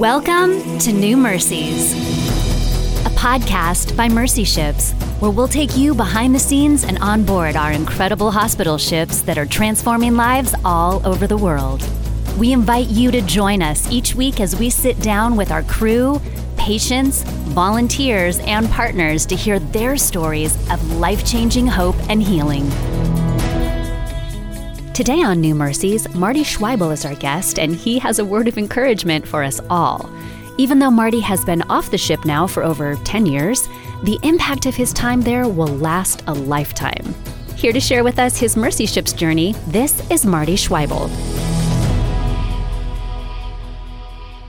Welcome to New Mercies, a podcast by Mercy Ships, where we'll take you behind the scenes and on board our incredible hospital ships that are transforming lives all over the world. We invite you to join us each week as we sit down with our crew, patients, volunteers, and partners to hear their stories of life changing hope and healing. Today on New Mercies, Marty Schwebel is our guest, and he has a word of encouragement for us all. Even though Marty has been off the ship now for over 10 years, the impact of his time there will last a lifetime. Here to share with us his Mercy Ship's journey, this is Marty Schwebel.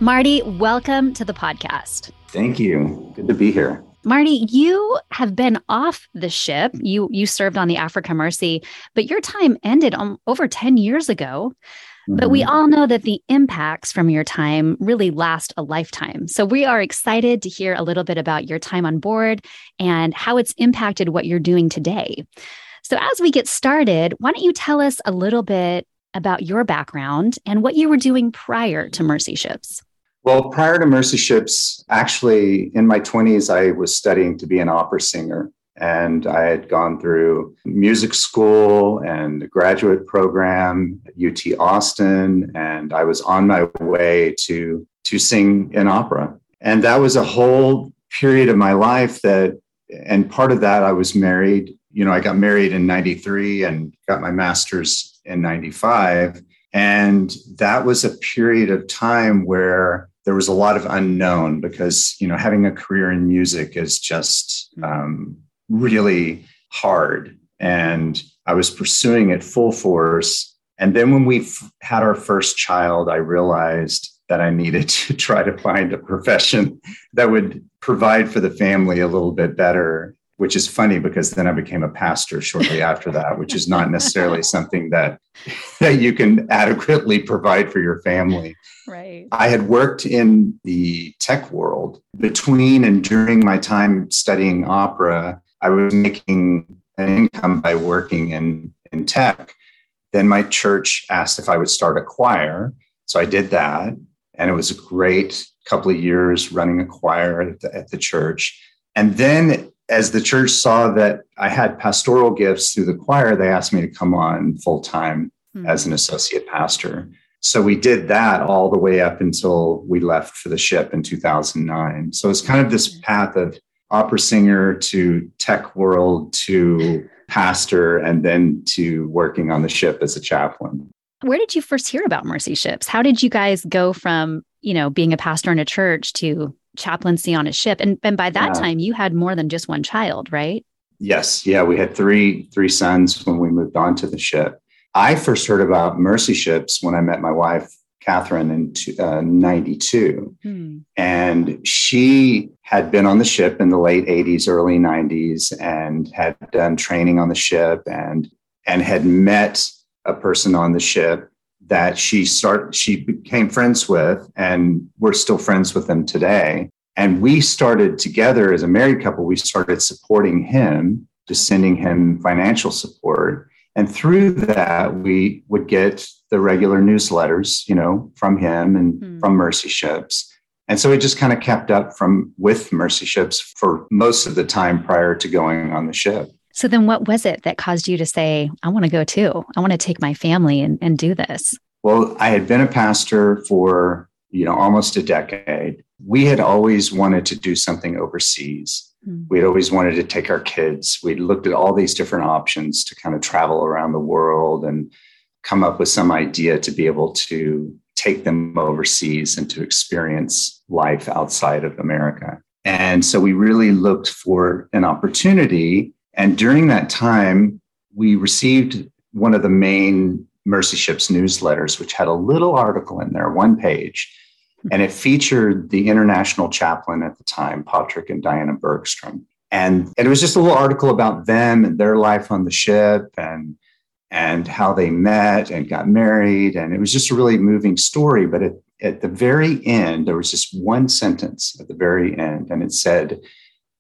Marty, welcome to the podcast. Thank you. Good to be here. Marty, you have been off the ship. You you served on the Africa Mercy, but your time ended um, over 10 years ago. Mm-hmm. But we mm-hmm. all know that the impacts from your time really last a lifetime. So we are excited to hear a little bit about your time on board and how it's impacted what you're doing today. So as we get started, why don't you tell us a little bit about your background and what you were doing prior to Mercy Ships? Well, prior to Mercy Ships, actually in my 20s, I was studying to be an opera singer. And I had gone through music school and a graduate program at UT Austin. And I was on my way to, to sing in opera. And that was a whole period of my life that, and part of that, I was married. You know, I got married in 93 and got my master's in 95. And that was a period of time where there was a lot of unknown because you know having a career in music is just mm-hmm. um, really hard. And i was pursuing it full force. And then when we f- had our first child i realized that i needed to try to find a profession that would provide for the family a little bit better which is funny because then I became a pastor shortly after that, which is not necessarily something that that you can adequately provide for your family. Right. I had worked in the tech world between and during my time studying opera. I was making an income by working in in tech. Then my church asked if I would start a choir, so I did that, and it was a great couple of years running a choir at the, at the church. And then as the church saw that I had pastoral gifts through the choir, they asked me to come on full time mm-hmm. as an associate pastor. So we did that all the way up until we left for the ship in 2009. So it's kind of this hmm. path of opera singer to tech world to pastor and then to working on the ship as a chaplain. Where did you first hear about Mercy Ships? How did you guys go from, you know, being a pastor in a church to chaplaincy on a ship. And, and by that yeah. time, you had more than just one child, right? Yes. Yeah. We had three, three sons when we moved on to the ship. I first heard about mercy ships when I met my wife, Catherine, in uh, 92. Hmm. And she had been on the ship in the late 80s, early 90s, and had done training on the ship and, and had met a person on the ship that she start she became friends with and we're still friends with them today. And we started together as a married couple we started supporting him just sending him financial support. And through that we would get the regular newsletters you know from him and mm. from mercy ships. And so it just kind of kept up from with mercy ships for most of the time prior to going on the ship so then what was it that caused you to say, I want to go too? I want to take my family and, and do this? Well, I had been a pastor for, you know, almost a decade. We had always wanted to do something overseas. Mm-hmm. We had always wanted to take our kids. We looked at all these different options to kind of travel around the world and come up with some idea to be able to take them overseas and to experience life outside of America. And so we really looked for an opportunity and during that time, we received one of the main Mercy Ships newsletters, which had a little article in there, one page, and it featured the international chaplain at the time, Patrick and Diana Bergstrom. And, it was just a little article about them and their life on the ship and and how they met and got married. And it was just a really moving story. But at, at the very end, there was just one sentence at the very end, and it said,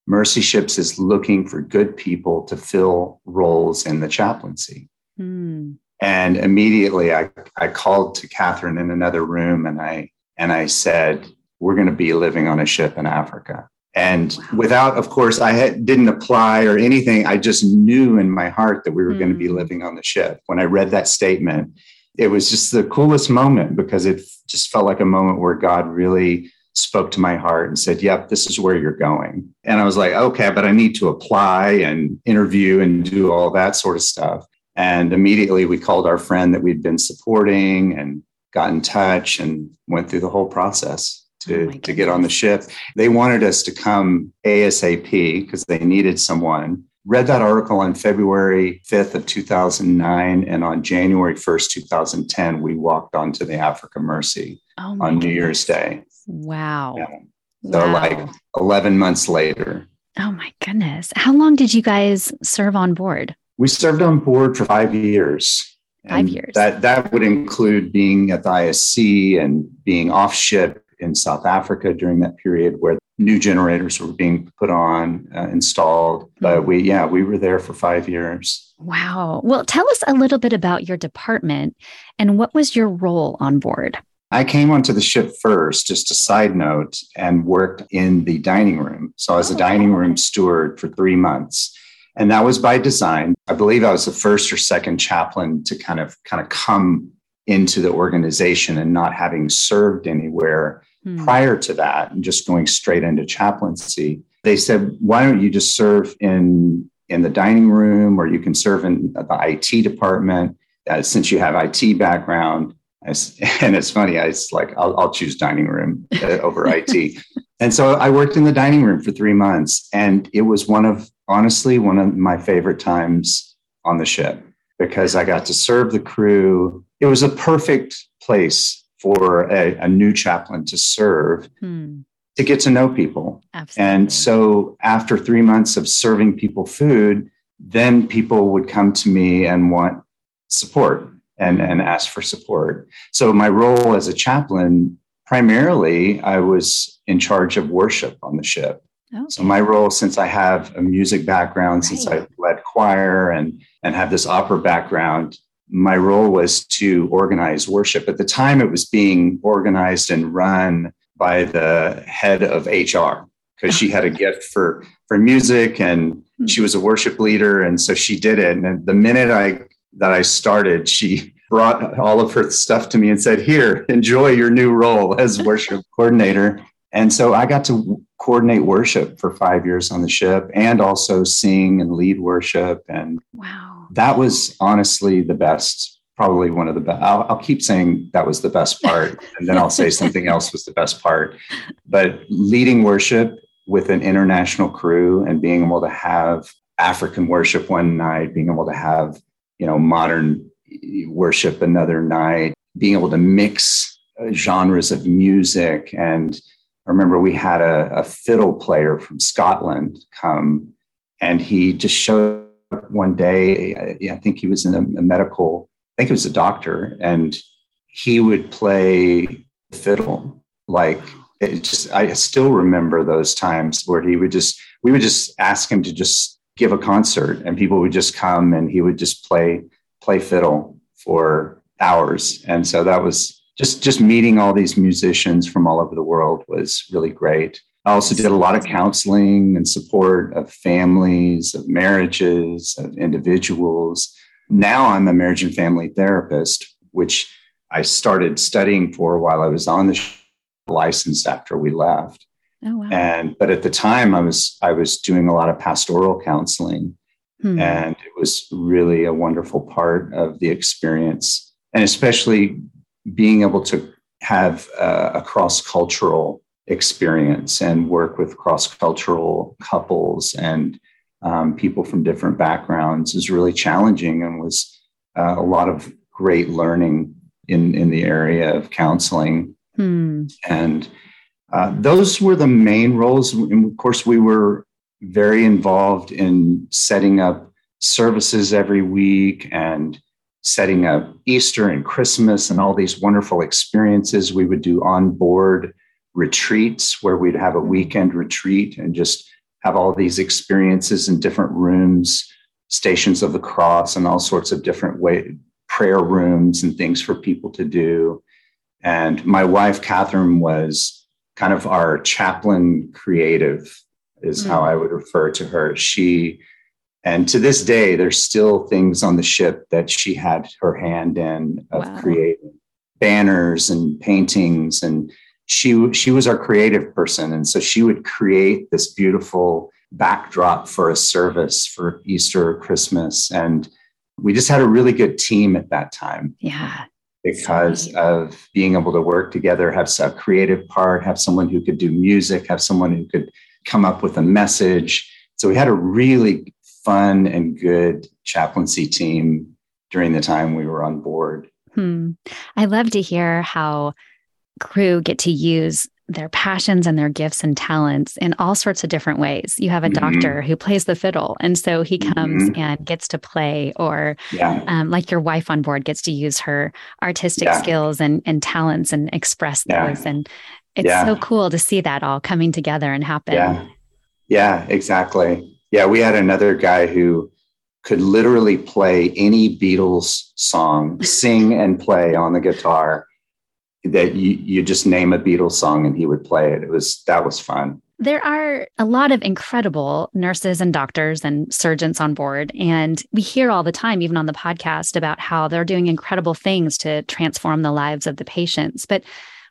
Mercy Ships is looking for good people to fill roles in the chaplaincy. Mm. And immediately I, I called to Catherine in another room and I and I said, we're going to be living on a ship in Africa. And wow. without, of course, I had, didn't apply or anything. I just knew in my heart that we were mm. going to be hmm. living on the ship. When I read that statement, it was just the coolest moment because it just felt like a moment where God really spoke to my heart and said, Yep, this is where you're going. And I was like, Okay, but I need to apply and interview and do all that sort of stuff. And immediately we called our friend that we'd been supporting and got in touch and went through the whole process to, oh to get on the ship. They wanted us to come ASAP because they needed someone. Read that article on February 5th of 2009. And on January 1st, 2010, we walked onto the Africa Mercy oh on New Year's Day. Wow. Yeah. So, wow. like 11 months later. Oh my goodness. How long did you guys serve on board? We served on board for five years. Five years. That that would include being at the ISC and being off ship in South Africa during that period where new generators were being put on, uh, installed. But mm-hmm. we, yeah, we were there for five years. Wow. Well, tell us a little bit about your department and what was your role on board? I came onto the ship first, just a side note, and worked in the dining room. So I was a oh, dining room steward for three months. And that was by design. I believe I was the first or second chaplain to kind of kind of come into the organization and not having served anywhere hmm. prior to that and just going straight into chaplaincy. They said, why don't you just serve in in the dining room or you can serve in the IT department uh, since you have IT background and it's funny. I was like, I'll, I'll choose dining room uh, over IT. And so I worked in the dining room for three months, and it was one of honestly one of my favorite times on the ship because I got to serve the crew. It was a perfect place for a, a new chaplain to serve. Hmm. To get to know people. Absolutely. And so after three months of serving people food, then people would come to me and want support and, and ask for support. So my role as a chaplain, primarily, I was in charge of worship on the ship. Okay. So my role, since I have a music background, right. since I led choir and and have this opera background, my role was to organize worship. At the time, it was being organized and run by the head of HR because she had a gift for for music and hmm. she was a worship leader, and so she did it. And the minute I that I started, she brought all of her stuff to me and said, Here, enjoy your new role as worship coordinator. And so I got to coordinate worship for five years on the ship and also sing and lead worship. And wow. that was honestly the best, probably one of the best. I'll, I'll keep saying that was the best part, and then I'll say something else was the best part. But leading worship with an international crew and being able to have African worship one night, being able to have you know, modern worship another night, being able to mix uh, genres of music. And I remember we had a, a fiddle player from Scotland come and he just showed up one day. I, think he was in a, a medical, I think he was a doctor, and he would play fiddle like it just i still remember those times where he would just we would just ask him to just give a concert and people would just come and he would just play play fiddle for hours. And so that was just just meeting all these musicians from all over the world was really great. I also did a lot of counseling and support of families of marriages of individuals. Now i'm a marriage and family therapist which i started studying for while i was on the license after we left Oh, wow. And but at the time I was I was doing a lot of pastoral counseling hmm. and it was really a wonderful part of the experience and especially being able to have a, a cross-cultural experience and work with cross-cultural couples and um, people from different backgrounds is really challenging and was uh, a lot of great learning in in the area of counseling hmm. and uh, those were the main roles. And of course, we were very involved in setting up services every week and setting up Easter and Christmas and all these wonderful experiences. We would do on board retreats where we'd have a weekend retreat and just have all these experiences in different rooms, stations of the cross, and all sorts of different way prayer rooms and things for people to do. And my wife, Catherine, was kind of our chaplain creative is mm. how I would refer to her. She and to this day, there's still things on the ship that she had her hand in of wow. creating banners and paintings and she she was our creative person and so she would create this beautiful backdrop for a service for Easter or Christmas and we just had a really good team at that time. Yeah. Because of being able to work together, have a creative part, have someone who could do music, have someone who could come up with a message. So we had a really fun and good chaplaincy team during the time we were on board. Hmm. I love to hear how crew get to use their passions and their gifts and talents in all sorts of different ways. You have a mm-hmm. doctor who plays the fiddle, and so he comes mm-hmm. and gets to play, or yeah. um, like your wife on board gets to use her artistic yeah. skills and, and talents and express yeah. those. And it's so cool to see that all coming together and happen. Yeah. Yeah, exactly. Yeah, we had another guy who could literally play any Beatles song, sing and play on the guitar. That you you just name a Beatles song and he would play it. It was that was fun. There are a lot of incredible nurses and doctors and surgeons on board. And we hear all the time, even on the podcast, about how they're doing incredible things to transform the lives of the patients. But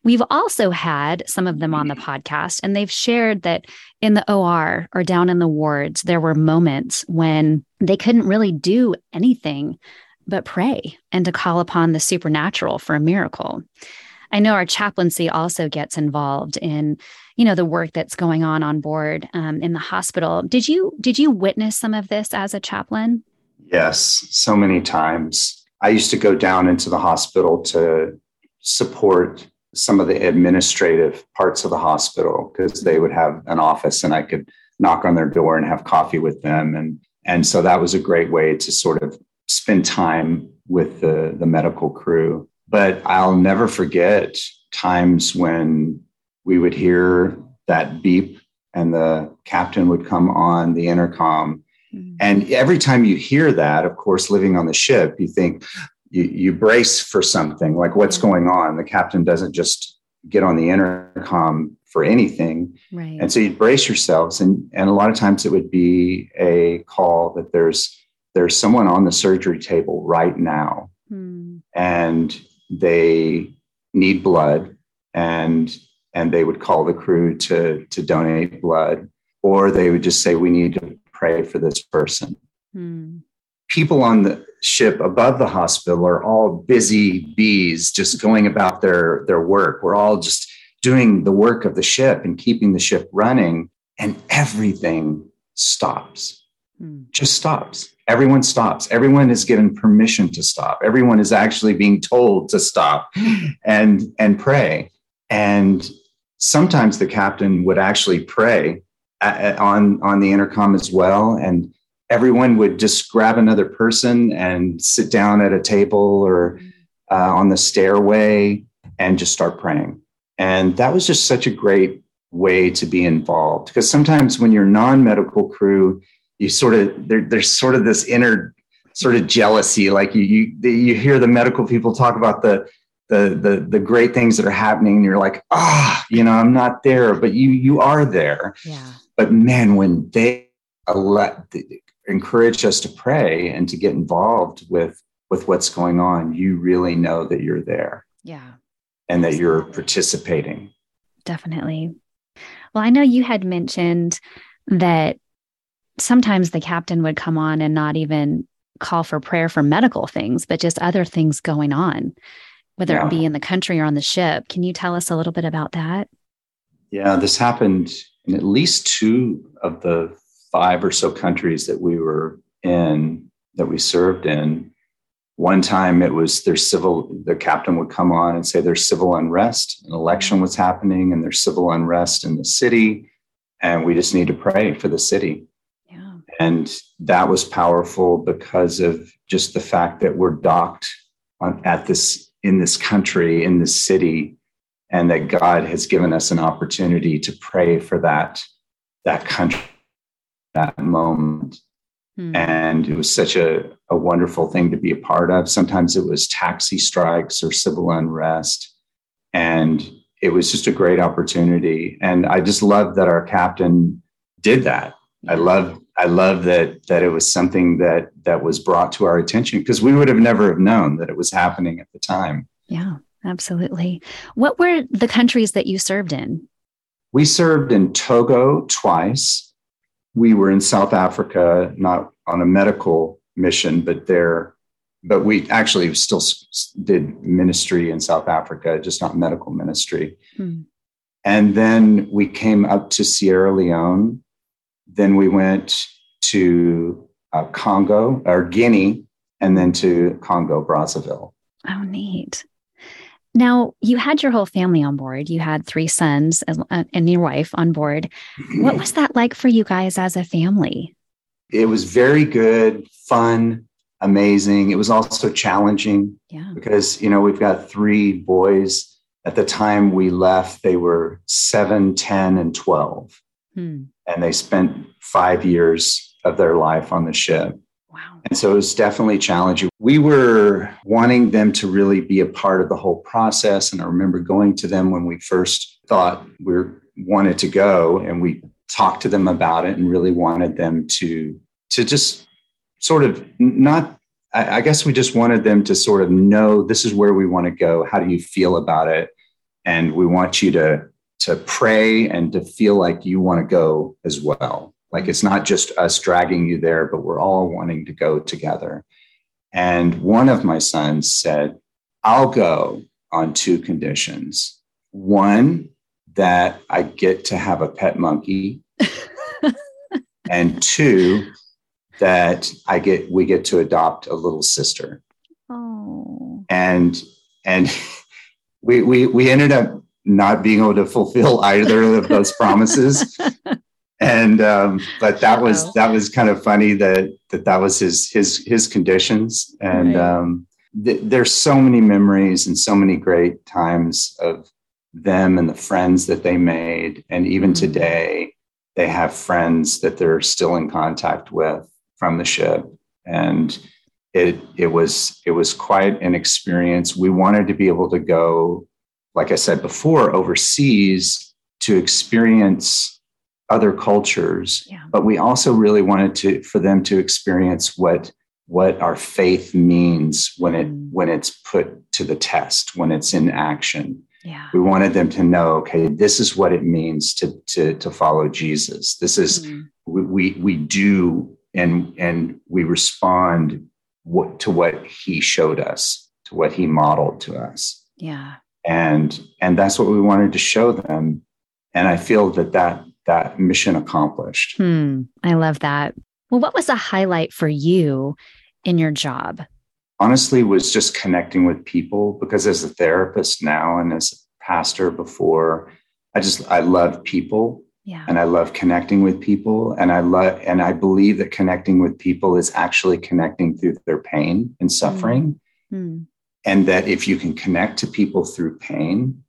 We've also had some of them on the podcast, and they've shared that in the OR or down in the wards, there were moments when they couldn't really do anything but pray and to call upon the supernatural for a miracle. I know our chaplaincy also gets involved in, you know, the work that's going on on board um, in the hospital. Did you did you witness some of this as a chaplain? Yes, so many times. I used to go down into the hospital to support some of the administrative parts of the hospital because they would have an office and I could knock on their door and have coffee with them. And, and so that was a great way to sort of spend time with the, the medical crew. But I'll never forget times when we would hear that beep and the captain would come on the intercom. Mm-hmm. And every time you hear that, of course, living on the ship, you think, you, you brace for something like what's going on. The captain doesn't just get on the intercom for anything. Right. And so you brace yourselves. And, and a lot of times it would be a call that there's there's someone on the surgery table right now hmm. and they need blood and and they would call the crew to to donate blood or they would just say we need to pray for this person. Hmm. people on the ship above the hospital are all busy bees just going about their their work. We're all just doing the work of the ship and keeping the ship running and everything stops hmm. just stops. Everyone stops. Everyone is given permission to stop. Everyone is actually being told to stop and and pray. And sometimes the captain would actually pray on on the intercom as well. And everyone would just grab another person and sit down at a table or uh, on the stairway and just start praying. And that was just such a great way to be involved. Because sometimes when you're non-medical crew, you sort of there, there's sort of this inner sort of jealousy. Like you you you hear the medical people talk about the the the the great things that are happening, and you're like, ah, oh, you know, I'm not there, but you you are there. Yeah. But man, when they let encourage us to pray and to get involved with with what's going on you really know that you're there yeah and that you're participating definitely well i know you had mentioned that sometimes the captain would come on and not even call for prayer for medical things but just other things going on whether yeah. it be in the country or on the ship can you tell us a little bit about that yeah this happened in at least two of the five or so countries that we were in, that we served in. One time it was there's civil, the captain would come on and say there's civil unrest, an election was happening, and there's civil unrest in the city. And we just need to pray for the city. And that was powerful because of just the fact that we're docked on, at this in this country, in this city, and that God has given us an opportunity to pray for that, that country that moment. Hmm. And it was such a, a wonderful thing to be a part of. Sometimes it was taxi strikes or civil unrest. And it was just a great opportunity. And I just love that our captain did that. I love I love that that it was something that that was brought to our attention because we would have never have known that it was happening at the time. Yeah, absolutely. What were the countries that you served in? We served in Togo twice. We were in South Africa, not on a medical mission, but there but we actually still did ministry in South Africa, just not medical ministry. Hmm. And then we came up to Sierra Leone. Then we went to uh, Congo or Guinea, and then to Congo Brazzaville. Oh, neat. Now, you had your whole family on board. You had three sons uh, and your wife on board. What was that like for you guys as a family? It was very good, fun amazing. It was also challenging yeah. because, you know, we've got three boys. At the time we left, they were seven, 10, and 12. Hmm. And they spent five years of their life on the ship. Wow. And so it was definitely challenging. We were wanting them to really be a part of the whole process. And I remember going to them when we first thought we wanted to go and we talked to them about it and really wanted them to to just sort of not I, guess we just wanted them to sort of know this is where we want to go. How do you feel about it? And we want you to to pray and to feel like you want to go as well. Like it's not just us dragging you there, but we're all wanting to go together. And one of my sons said, I'll go on two conditions. One, that I get to have a pet monkey. and two, that I get we get to adopt a little sister. Oh. And and we we we ended up not being able to fulfill either of those promises. and um, but that was that was kind of funny that that that was his his his conditions and right. um, th- there's so many memories and so many great times of them and the friends that they made and even mm-hmm. today they have friends that they're still in contact with from the ship and it it was it was quite an experience we wanted to be able to go like i said before overseas to experience other cultures yeah. but we also really wanted to for them to experience what what our faith means when it mm. when it's put to the test when it's in action yeah. we wanted them to know okay this is what it means to to to follow jesus this is mm. we, we we do and and we respond what, to what he showed us to what he modeled to us yeah and and that's what we wanted to show them and i feel that that that mission accomplished hmm. i love that well what was a highlight for you in your job honestly was just connecting with people because as a therapist now and as a pastor before i just i love people yeah. And I love connecting with people. And I love and I believe that connecting with people is actually connecting through their pain and suffering. Mm. And that if you can connect to people through pain,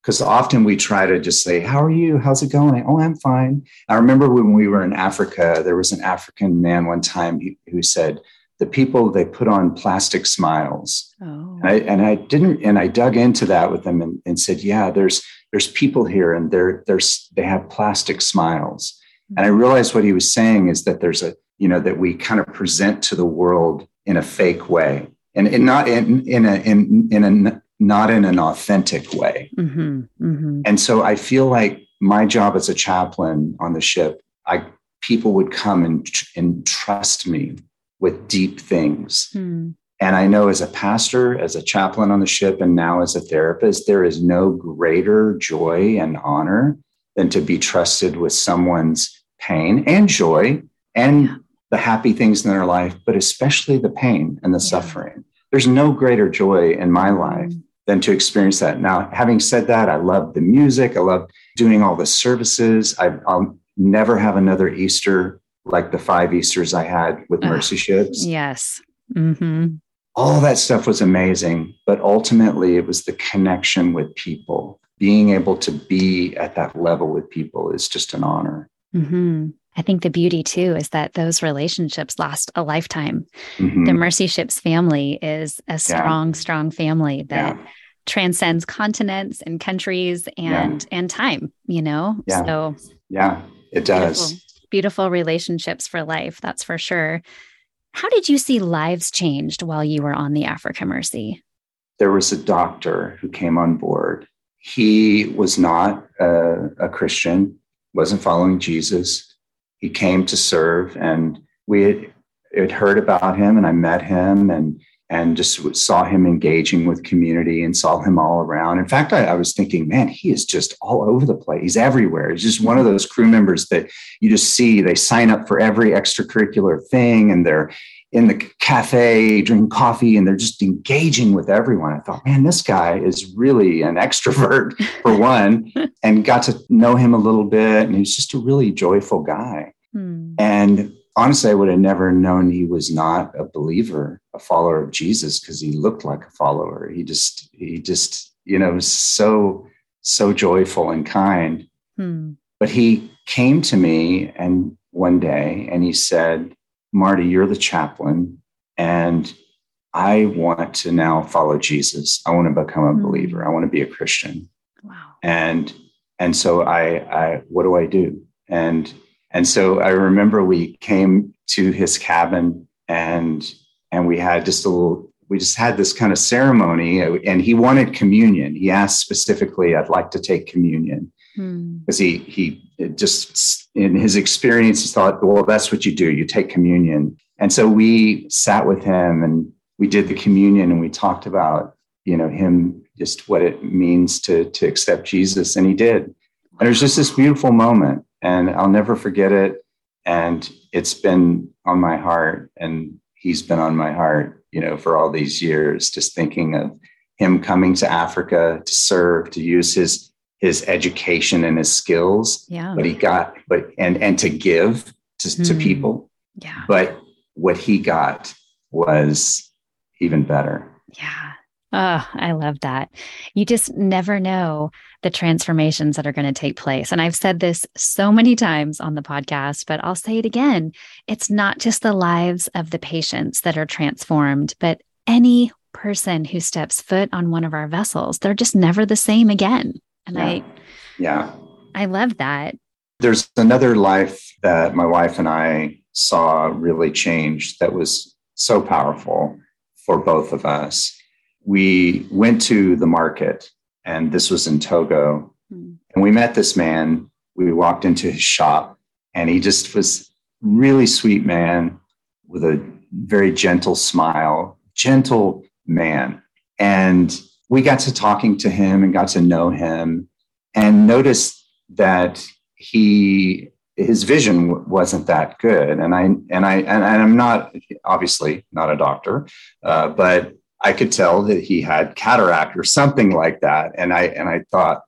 because often we try to just say, How are you? How's it going? Oh, I'm fine. I remember when we were in Africa, there was an African man one time who said, the people they put on plastic smiles oh. and, I, and I didn't and i dug into that with them and, and said yeah there's there's people here and they're there's they have plastic smiles mm-hmm. and i realized what he was saying is that there's a you know that we kind of present to the world in a fake way and, and not in in a in in a not in an authentic way mm-hmm. Mm-hmm. and so i feel like my job as a chaplain on the ship i people would come and and trust me with deep things mm. And I know as a pastor, as a chaplain on the ship, and now as a therapist, there is no greater joy and honor than to be trusted with someone's pain and joy and yeah. The happy things in their life, but especially the pain and the yeah. suffering. There's no greater joy in my life mm. than to experience that. Now, having said that, I love the music, I love doing all the services. I, will never have another Easter like the five Easters I had with Mercy Ships. Yes. Mm-hmm all that stuff was amazing. But ultimately, it was the connection with people. Being able to be at that level with people is just an honor. Mm-hmm. I think the beauty too is that those relationships last a lifetime. Mm-hmm. The Mercy Ships family is a strong, yeah. strong family that yeah. transcends continents and countries and yeah. and time, you know? Yeah. So yeah, it does. Beautiful, beautiful relationships for life, that's for sure. How did you see lives changed while you were on the Africa Mercy? There was a doctor who came on board. He was not a, a Christian, wasn't following Jesus. He came to serve, and we had, had heard about him, and I met him, and and just saw him engaging with community and saw him all around. In fact, I, I, was thinking, man, he is just all over the place. He's everywhere. He's just one of those crew members that you just see. They sign up for every extracurricular thing and they're in the cafe drinking coffee and they're just engaging with everyone. I thought, man, this guy is really an extrovert for one, and got to know him a little bit. And he's just a really joyful guy. Hmm. And honestly, I would have never known he was not a believer, a follower of Jesus, because he looked like a follower. He just, he just, you know, was so, so joyful and kind. Hmm. But he came to me and one day and he said, Marty, you're the chaplain, and I want to now follow Jesus. I want to become a hmm. believer. I want to be a Christian. Wow. And and so I I what do I do? And and so I remember we came to his cabin and and we had just a little we just had this kind of ceremony and he wanted communion. He asked specifically, I'd like to take communion. Because hmm. he he just in his experience he thought, well, that's what you do. You take communion. And so we sat with him and we did the communion and we talked about, you know, him just what it means to to accept Jesus. And he did. And it was just this beautiful moment and I'll never forget it. And it's been on my heart, and he's been on my heart, you know, for all these years, just thinking of him coming to Africa to serve, to use his his education and his skills. Yeah. But he got, but and and to give to, mm. to people. Yeah. But what he got was even better. Yeah. Oh, I love that. You just never know the transformations that are going to take place. And I've said this so many times on the podcast, but I'll say it again. It's not just the lives of the patients that are transformed, but any person who steps foot on one of our vessels, they're just never the same again. And yeah. I, yeah, I love that. There's another life that my wife and I saw really change that was so powerful for both of us we went to the market, and this was in Togo. Mm. And we met this man. We walked into his shop, and he just was really sweet man with a very gentle smile, gentle man. And we got to talking to him and got to know him and noticed that he his vision wasn't that good and i and i and, i'm not obviously not a doctor uh, but I could tell that he had cataract or something like that. And I and I thought,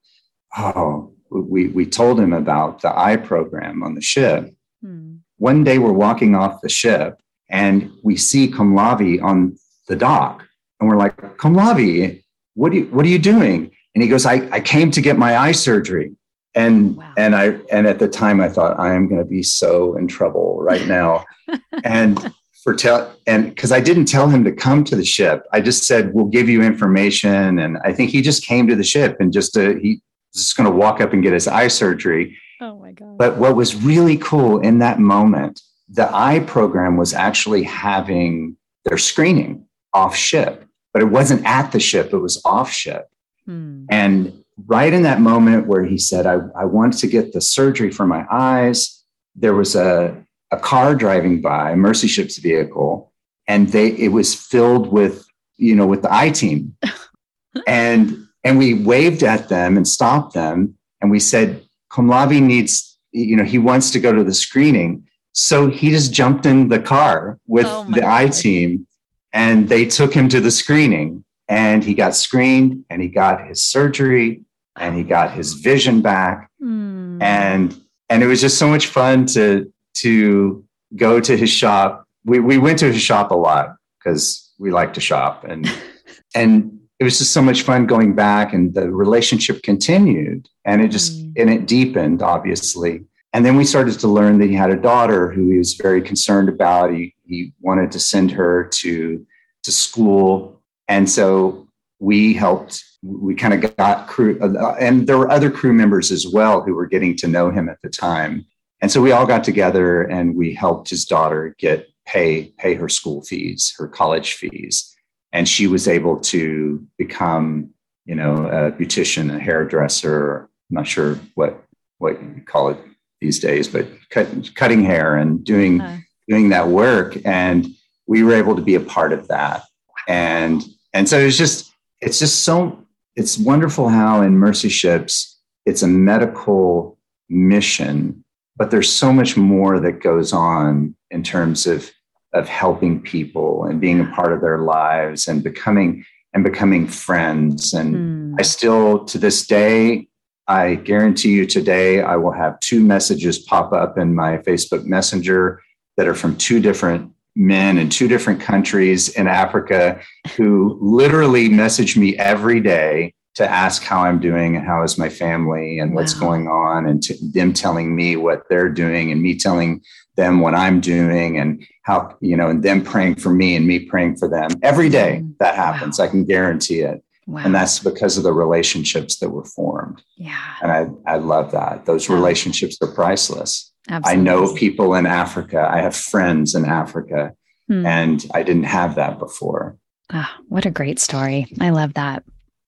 oh, we we told him about the eye program on the ship. Hmm. One day we're walking off the ship and we see Komlavi on the dock. And we're like, Komlavi, what are you what are you doing? And he goes, I, I came to get my eye surgery. And wow. and I and at the time I thought I am going to be so in trouble right now. and for tell and because I didn't tell him to come to the ship. I just said we'll give you information, and I think he just came to the ship and just uh, he just going to walk up and get his eye surgery. Oh my god! But what was really cool in that moment, the eye program was actually having their screening off ship, but it wasn't at the ship; it was off ship. Hmm. And right in that moment where he said, I, I want to get the surgery for my eyes, there was a a car driving by, Mercy Ship's vehicle, and they it was filled with you know with the eye team, and and we waved at them and stopped them, and we said Komlavi needs you know he wants to go to the screening, so he just jumped in the car with oh the eye team, and they took him to the screening, and he got screened, and he got his surgery, and he got his vision back, mm. and and it was just so much fun to to go to his shop. We, we went to his shop a lot because we like to shop and and it was just so much fun going back and the relationship continued and it just mm. and it deepened obviously and then we started to learn that he had a daughter who he was very concerned about he, he wanted to send her to to school and so we helped we kind of got crew, uh, and there were other crew members as well who were getting to know him at the time. And so we all got together and we helped his daughter get pay pay her school fees, her college fees, and she was able to become, you know, a beautician, a hairdresser. I'm not sure what what you call it these days, but cut, cutting hair and doing uh. doing that work. And we were able to be a part of that. And and so it's just it's just so it's wonderful how in Mercy Ships it's a medical mission, but there's so much more that goes on in terms of of helping people and being a part of their lives and becoming and becoming friends. And mm. I still to this day, I guarantee you today I will have two messages pop up in my Facebook Messenger that are from two different men in two different countries in Africa who literally message me every day to ask how I'm doing and how is my family and wow. what's going on, and them telling me what they're doing and me telling them what I'm doing and how, you know, and them praying for me and me praying for them. Every day mm. that happens, wow. I can guarantee it. Wow. And that's because of the relationships that were formed. Yeah. And I, I love that. Those relationships are priceless. Absolutely. I know people in Africa. I have friends in Africa, hmm. and I didn't have that before. Oh, what a great story. I love that.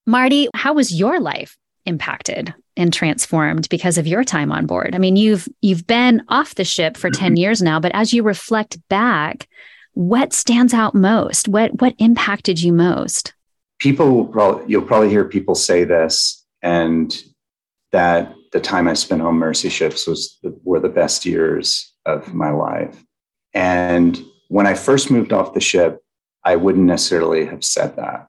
Marty, how was your life impacted and transformed because of your time on board? I mean, you've you've been off the ship for 10 mm-hmm. years now, but as you reflect back, what stands out most? What what impacted you most? People will probably you'll probably hear people say this and that the time I spent on Mercy Ships was the, were the best years of my life. And when I first moved off the ship, I wouldn't necessarily have said that.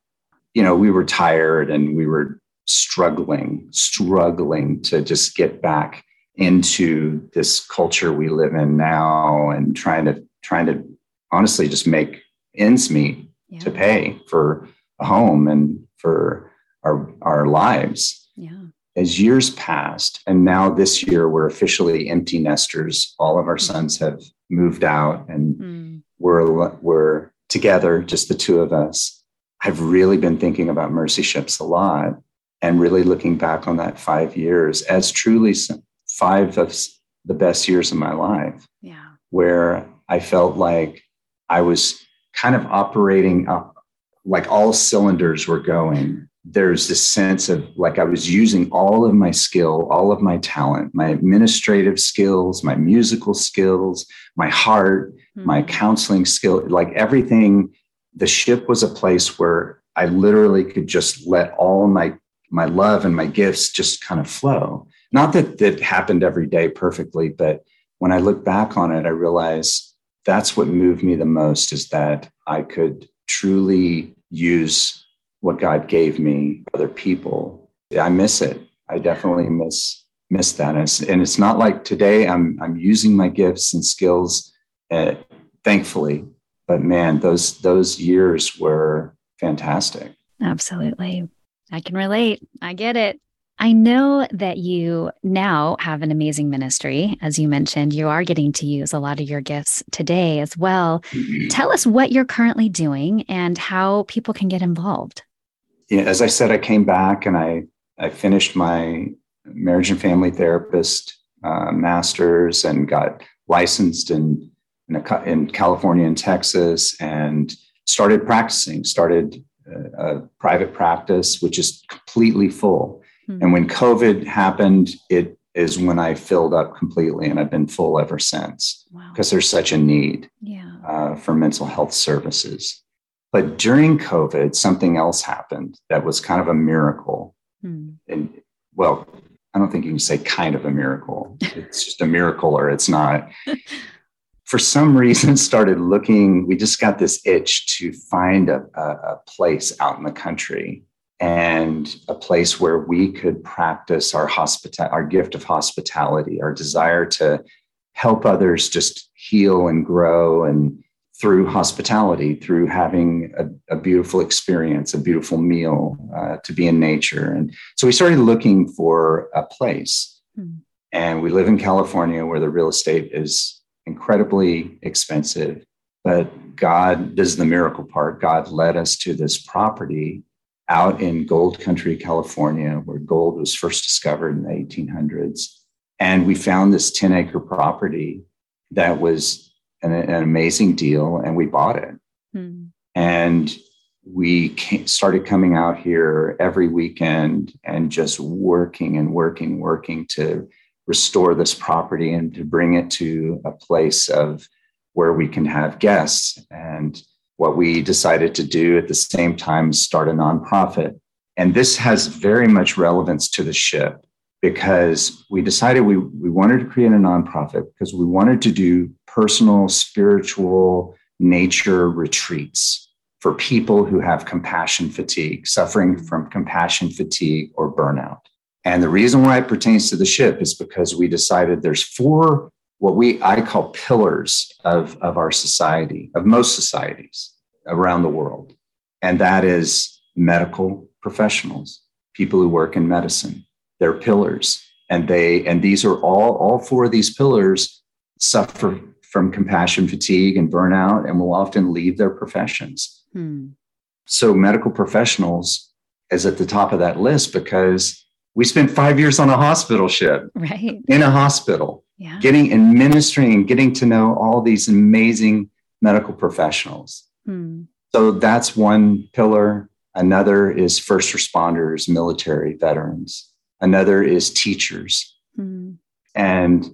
You know, we were tired and we were struggling, struggling to just get back into this culture we live in now and trying to trying to honestly just make ends meet yeah. to pay for home and for our our lives. Yeah as years passed, and now this year we're officially empty nesters. All of our sons have moved out, and mm. we're we're together, just the two of us. I've really been thinking about Mercy Ships a lot, and really looking back on that five years as truly five of the best years of my life. Yeah, where I felt like I was kind of operating up, like all cylinders were going there's this sense of like I was using all of my skill, all of my talent, my administrative skills, my musical skills, my heart, mm-hmm. my counseling skill, like everything. The ship was a place where I literally could just let all my my love and my gifts just kind of flow. Not that that happened every day perfectly, but when I look back on it, I realize that's what moved me the most is that I could truly use what God gave me, other people. I miss it. I definitely miss miss that. And it's, and it's not like today I'm I'm using my gifts and skills, uh, thankfully. But man, those those years were fantastic. Absolutely, I can relate. I get it. I know that you now have an amazing ministry. As you mentioned, you are getting to use a lot of your gifts today as well. Mm-hmm. Tell us what you're currently doing and how people can get involved know, as I said, I came back and I I finished my marriage and family therapist uh, masters and got licensed in, in, a, in California and Texas and started practicing. Started a, a private practice, which is completely full. Mm-hmm. And when COVID happened, it is when I filled up completely, and I've been full ever since because wow. there's such a need yeah. uh, for mental health services. But during COVID, something else happened that was kind of a miracle. Hmm. And well, I don't think you can say kind of a miracle. It's just a miracle or it's not. For some reason, started looking, we just got this itch to find a, a, a place out in the country and a place where we could practice our hospital our gift of hospitality our desire to help others just heal and grow and through hospitality, through having a, a beautiful experience, a beautiful meal, uh, to be in nature. And so we started looking for a place. Mm. And we live in California where the real estate is incredibly expensive. But God does the miracle part. God led us to this property out in Gold Country, California, where gold was first discovered in the 1800s. And we found this 10 acre property that was an, an amazing deal, and we bought it. Hmm. And we came, started coming out here every weekend and just working and working, working to restore this property and to bring it to a place of where we can have guests. And what we decided to do at the same time start a nonprofit. And this has very much relevance to the ship because we decided we, we wanted to create a nonprofit because we wanted to do personal, spiritual, nature retreats for people who have compassion fatigue, suffering from compassion fatigue or burnout. And the reason why it pertains to the ship is because we decided there's four what we I call pillars of, of our society, of most societies around the world. And that is medical professionals, people who work in medicine. They're pillars. And they and these are all all four of these pillars suffer from compassion fatigue and burnout and will often leave their professions. Hmm. So, medical professionals is at the top of that list because we spent five years on a hospital ship, right? In a hospital, yeah. getting administering and getting to know all these amazing medical professionals. Hmm. So, that's one pillar. Another is first responders, military veterans. Another is teachers. Hmm. And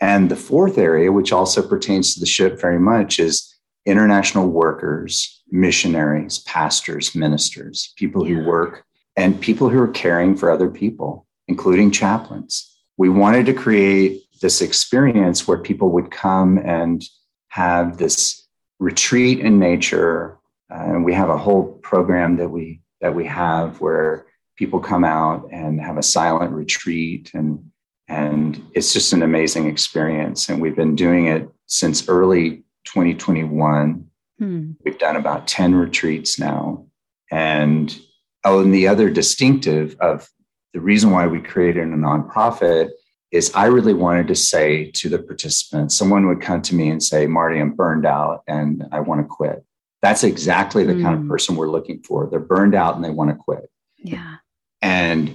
and the fourth area, which also pertains to the ship very much, is international workers, missionaries, pastors, ministers, people yeah. who work, and people who are caring for other people, including chaplains. We wanted to create this experience where people would come and have this retreat in nature. Uh, and we have a whole program that we that we have where people come out and have a silent retreat and and it's just an amazing experience. And we've been doing it since early 2021. Hmm. We've done about 10 retreats now. And oh, and the other distinctive of the reason why we created a nonprofit is I really wanted to say to the participants, someone would come to me and say, Marty, I'm burned out and I want to quit. That's exactly the mm. kind of hmm. person we're looking for. They're burned out and they want to quit. Yeah. And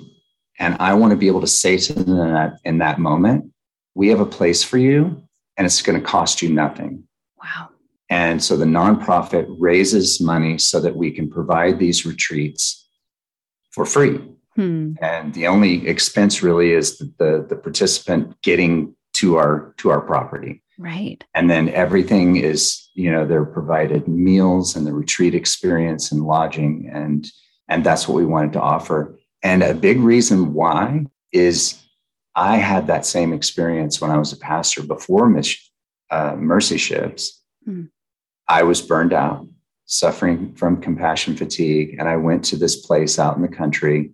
and I want to be able to say to them in that, in that moment, we have a place for you and it's going to cost you nothing. Wow. And so the nonprofit raises money so that we can provide these retreats for free. Hmm. And the only expense really is the, the, the participant getting to our to our property. Right. And then everything is, you know, they're provided meals and the retreat experience and lodging and and that's what we wanted to offer. And a big reason why is I had that same experience when I was a pastor before uh, Mercy Ships. Mm. I was burned out, suffering from compassion fatigue, and I went to this place out in the country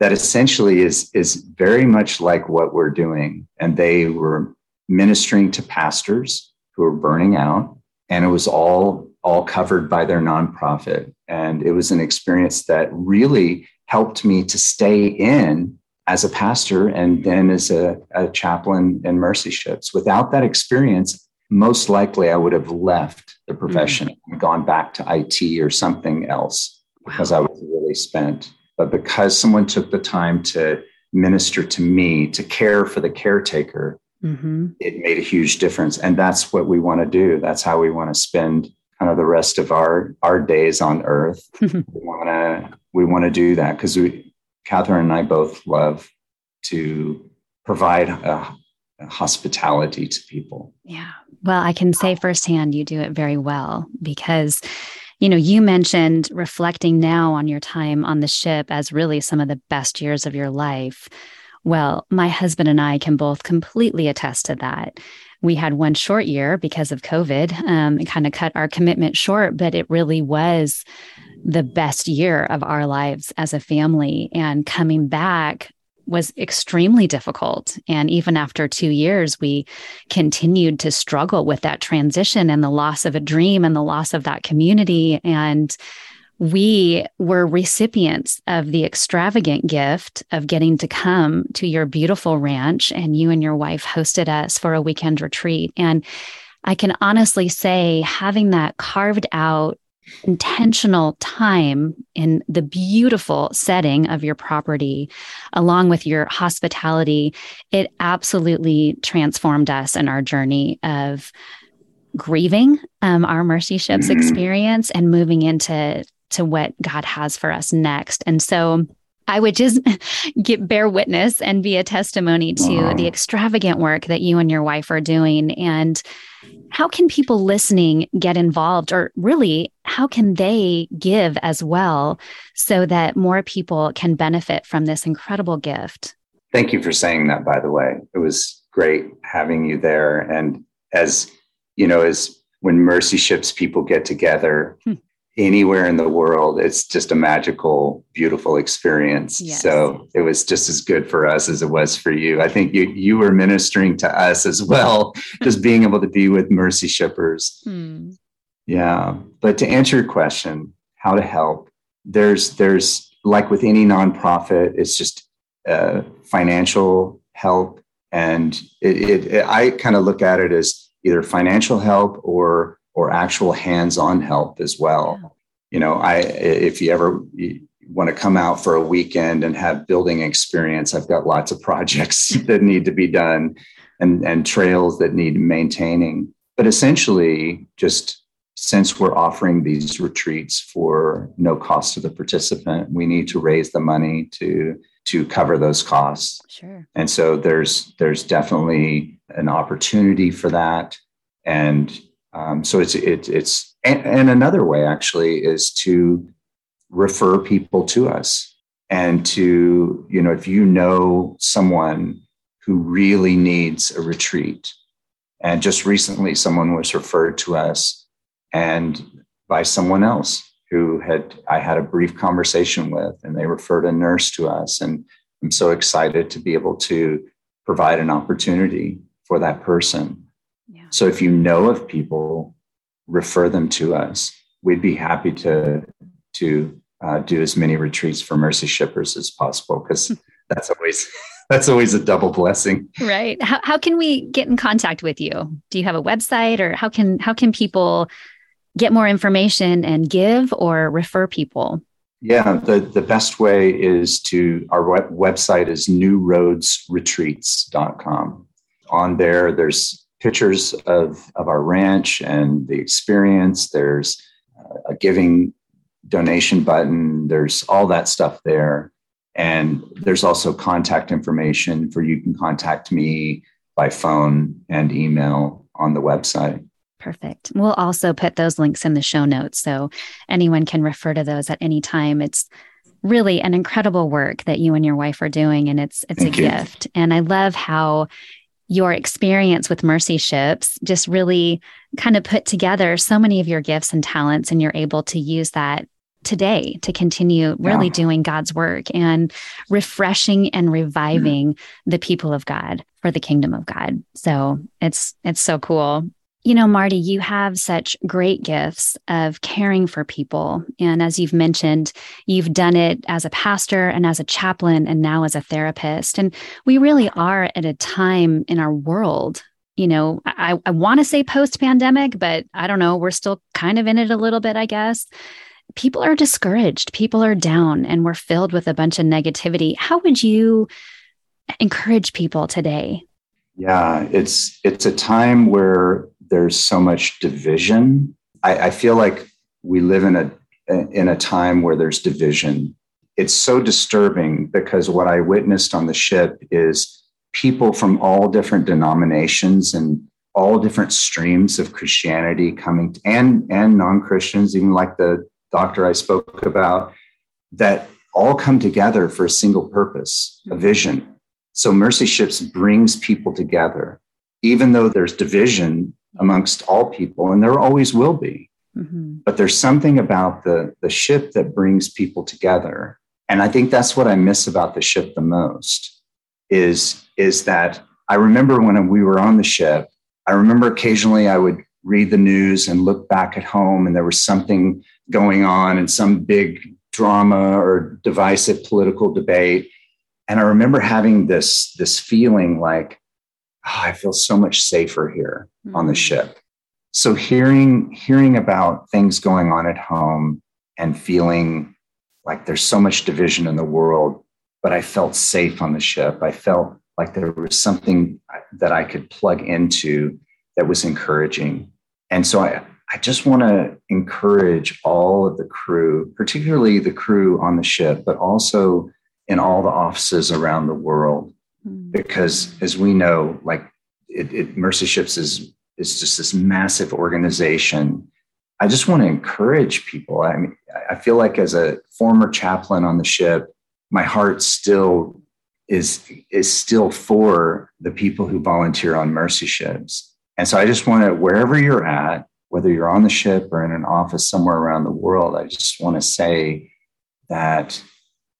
that essentially is is very much like what we're doing. And they were ministering to pastors who were burning out, and it was all all covered by their nonprofit. And it was an experience that really helped me to stay in as a pastor and then as a, a chaplain in mercy ships. Without that experience, most likely I would have left the profession mm-hmm. and gone back to IT or something else because. I was really spent. But because someone took the time to minister to me, to care for the caretaker, mm-hmm. it made a huge difference. And that's what we want to do. That's how we want to spend kind of the rest of our our days on earth. we want to we want to do that because we, Catherine and I both love to provide a, a hospitality to people. Yeah. Well, I can say firsthand you do it very well because you know, you mentioned reflecting now on your time on the ship as really some of the best years of your life. Well, my husband and I can both completely attest to that. We had one short year because of COVID um, kind of cut our commitment short, but it really was the best year of our lives as a family. And coming back was extremely difficult. And even after two years, we continued to struggle with that transition and the loss of a dream and the loss of that community. And we were recipients of the extravagant gift of getting to come to your beautiful ranch, and you and your wife hosted us for a weekend retreat. And I can honestly say, having that carved out intentional time in the beautiful setting of your property, along with your hospitality, it absolutely transformed us in our journey of grieving um, our mercy ships mm-hmm. experience and moving into to what God has for us next. And so I would just get bear witness and be a testimony to the extravagant work that you and your wife are doing. And how can people listening get involved, or really, how can they give as well so that more people can benefit from this incredible gift? Thank you for saying that, by the way. It was great having you there. And as you know, as when Mercy Ships people get together, hmm anywhere in the world. It's just a magical, beautiful experience. Yes. So it was just as good for us as it was for you. I think you you were ministering to us as well, just being able to be with Mercy Shippers. Hmm. Yeah. But to answer your question, how to help, there's there's like with any nonprofit, it's just uh, financial help, and it, it, it I kind of look at it as either financial help or or actual hands-on help as well. Yeah. You know, I if you ever want to come out for a weekend and have building experience, I've got lots of projects that need to be done and and trails that need maintaining. But essentially, just since we're offering these retreats for no cost to the participant, we need to raise the money to to cover those costs. Sure. And so there's there's definitely an opportunity for that. And um, so it's it, it's and, and another way actually is to refer people to us and to you know if you know someone who really needs a retreat and just recently someone was referred to us and by someone else who had i had a brief conversation with and they referred a nurse to us and i'm so excited to be able to provide an opportunity for that person so if you know of people, refer them to us. We'd be happy to to uh, do as many retreats for Mercy Shippers as possible because that's always that's always a double blessing. Right. How how can we get in contact with you? Do you have a website or how can how can people get more information and give or refer people? Yeah, the, the best way is to our web, website is newroadsretreats.com. On there, there's pictures of, of our ranch and the experience. There's uh, a giving donation button. There's all that stuff there. And there's also contact information for you can contact me by phone and email on the website. Perfect. We'll also put those links in the show notes so anyone can refer to those at any time. It's really an incredible work that you and your wife are doing and it's it's Thank a you. gift. And I love how your experience with Mercy Ships just really kind of put together so many of your gifts and talents, and you're able to use that today to continue really yeah. doing God's work and refreshing and reviving mm-hmm. the people of God for the kingdom of God. So it's it's so cool. You know, Marty, you have such great gifts of caring for people. And as you've mentioned, you've done it as a pastor and as a chaplain and now as a therapist. And we really are at a time in our world. You know, I, I want to say post pandemic, but I don't know. We're still kind of in it a little bit, I guess. People are discouraged, people are down, and we're filled with a bunch of negativity. How would you encourage people today? Yeah, it's it's a time where there's so much division. I, I feel like we live in a in a time where there's division. It's so disturbing because what I witnessed on the ship is people from all different denominations and all different streams of Christianity coming to, and and non-Christians, even like the doctor I spoke about, that all come together for a single purpose, a vision. So Mercy Ships brings people together. Even though there's division, amongst all people, and there always will be. Mm-hmm. But there's something about the, the ship that brings people together. And I think that's what I miss about the ship the most is, is that I remember when we were on the ship, I remember occasionally I would read the news and look back at home and there was something going on and some big drama or divisive political debate. And I remember having this, this feeling like, oh, I feel so much safer here mm-hmm. on the mm. ship. so hearing hearing about things going on at home and feeling like there's so much division in the world, but I felt safe on the ship. I felt like there was something that I could plug into that was encouraging. And so I, I just want to encourage all of the crew, particularly the crew on the ship, but also in all the offices around the world. Mm. Because as we know, like it, it, Mercy Ships is, is just this massive organization. I just want to encourage people. I mean, I feel like as a former chaplain on the ship, my heart still is is still for the people who volunteer on mercy ships. And so I just want to, wherever you're at, whether you're on the ship or in an office somewhere around the world, I just want to say that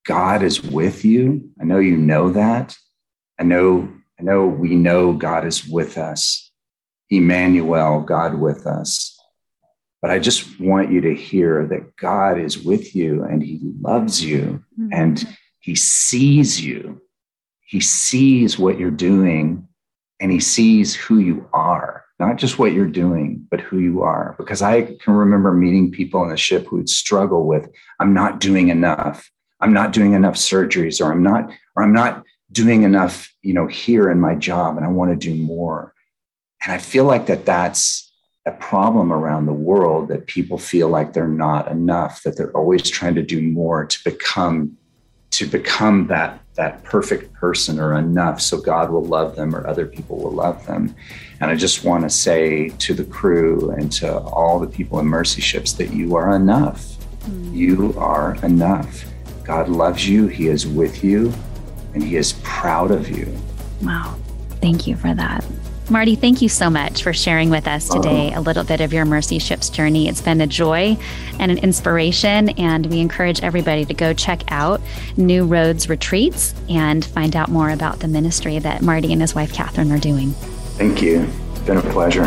God is with you. I know you know that. I know, I know we know God is with us. Emmanuel, God with us. But I just want you to hear that God is with you and he loves you mm-hmm. and he sees you he sees what you're doing and he sees who you are, not just what you're doing, but who you are. Because I can remember meeting people on the ship who would struggle with, I'm not doing enough. I'm not doing enough surgeries, or I'm not, or I'm not doing enough, you know, here in my job, and I want to do more. And I feel like that that's a problem around the world that people feel like they're not enough, that they're always trying to do more to become to become that that perfect person or enough so God will love them or other people will love them. And I just want to say to the crew and to all the people in Mercy Ships that you are enough. Mm. You are enough. God loves you, He is with you, and He is proud of you. Wow. Thank you for that. Marty, thank you so much for sharing with us today um, a little bit of your Mercy Ships journey. It's been a joy and an inspiration, and we encourage everybody to go check out New Roads Retreats and find out more about the ministry that Marty and his wife Catherine are doing. Thank you. It's been a pleasure.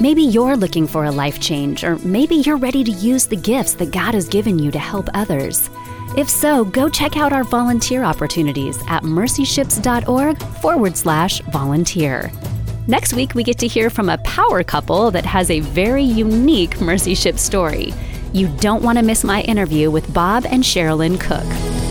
Maybe you're looking for a life change, or maybe you're ready to use the gifts that God has given you to help others. If so, go check out our volunteer opportunities at mercyships.org forward slash volunteer. Next week, we get to hear from a power couple that has a very unique Mercy Ship story. You don't want to miss my interview with Bob and Sherilyn Cook.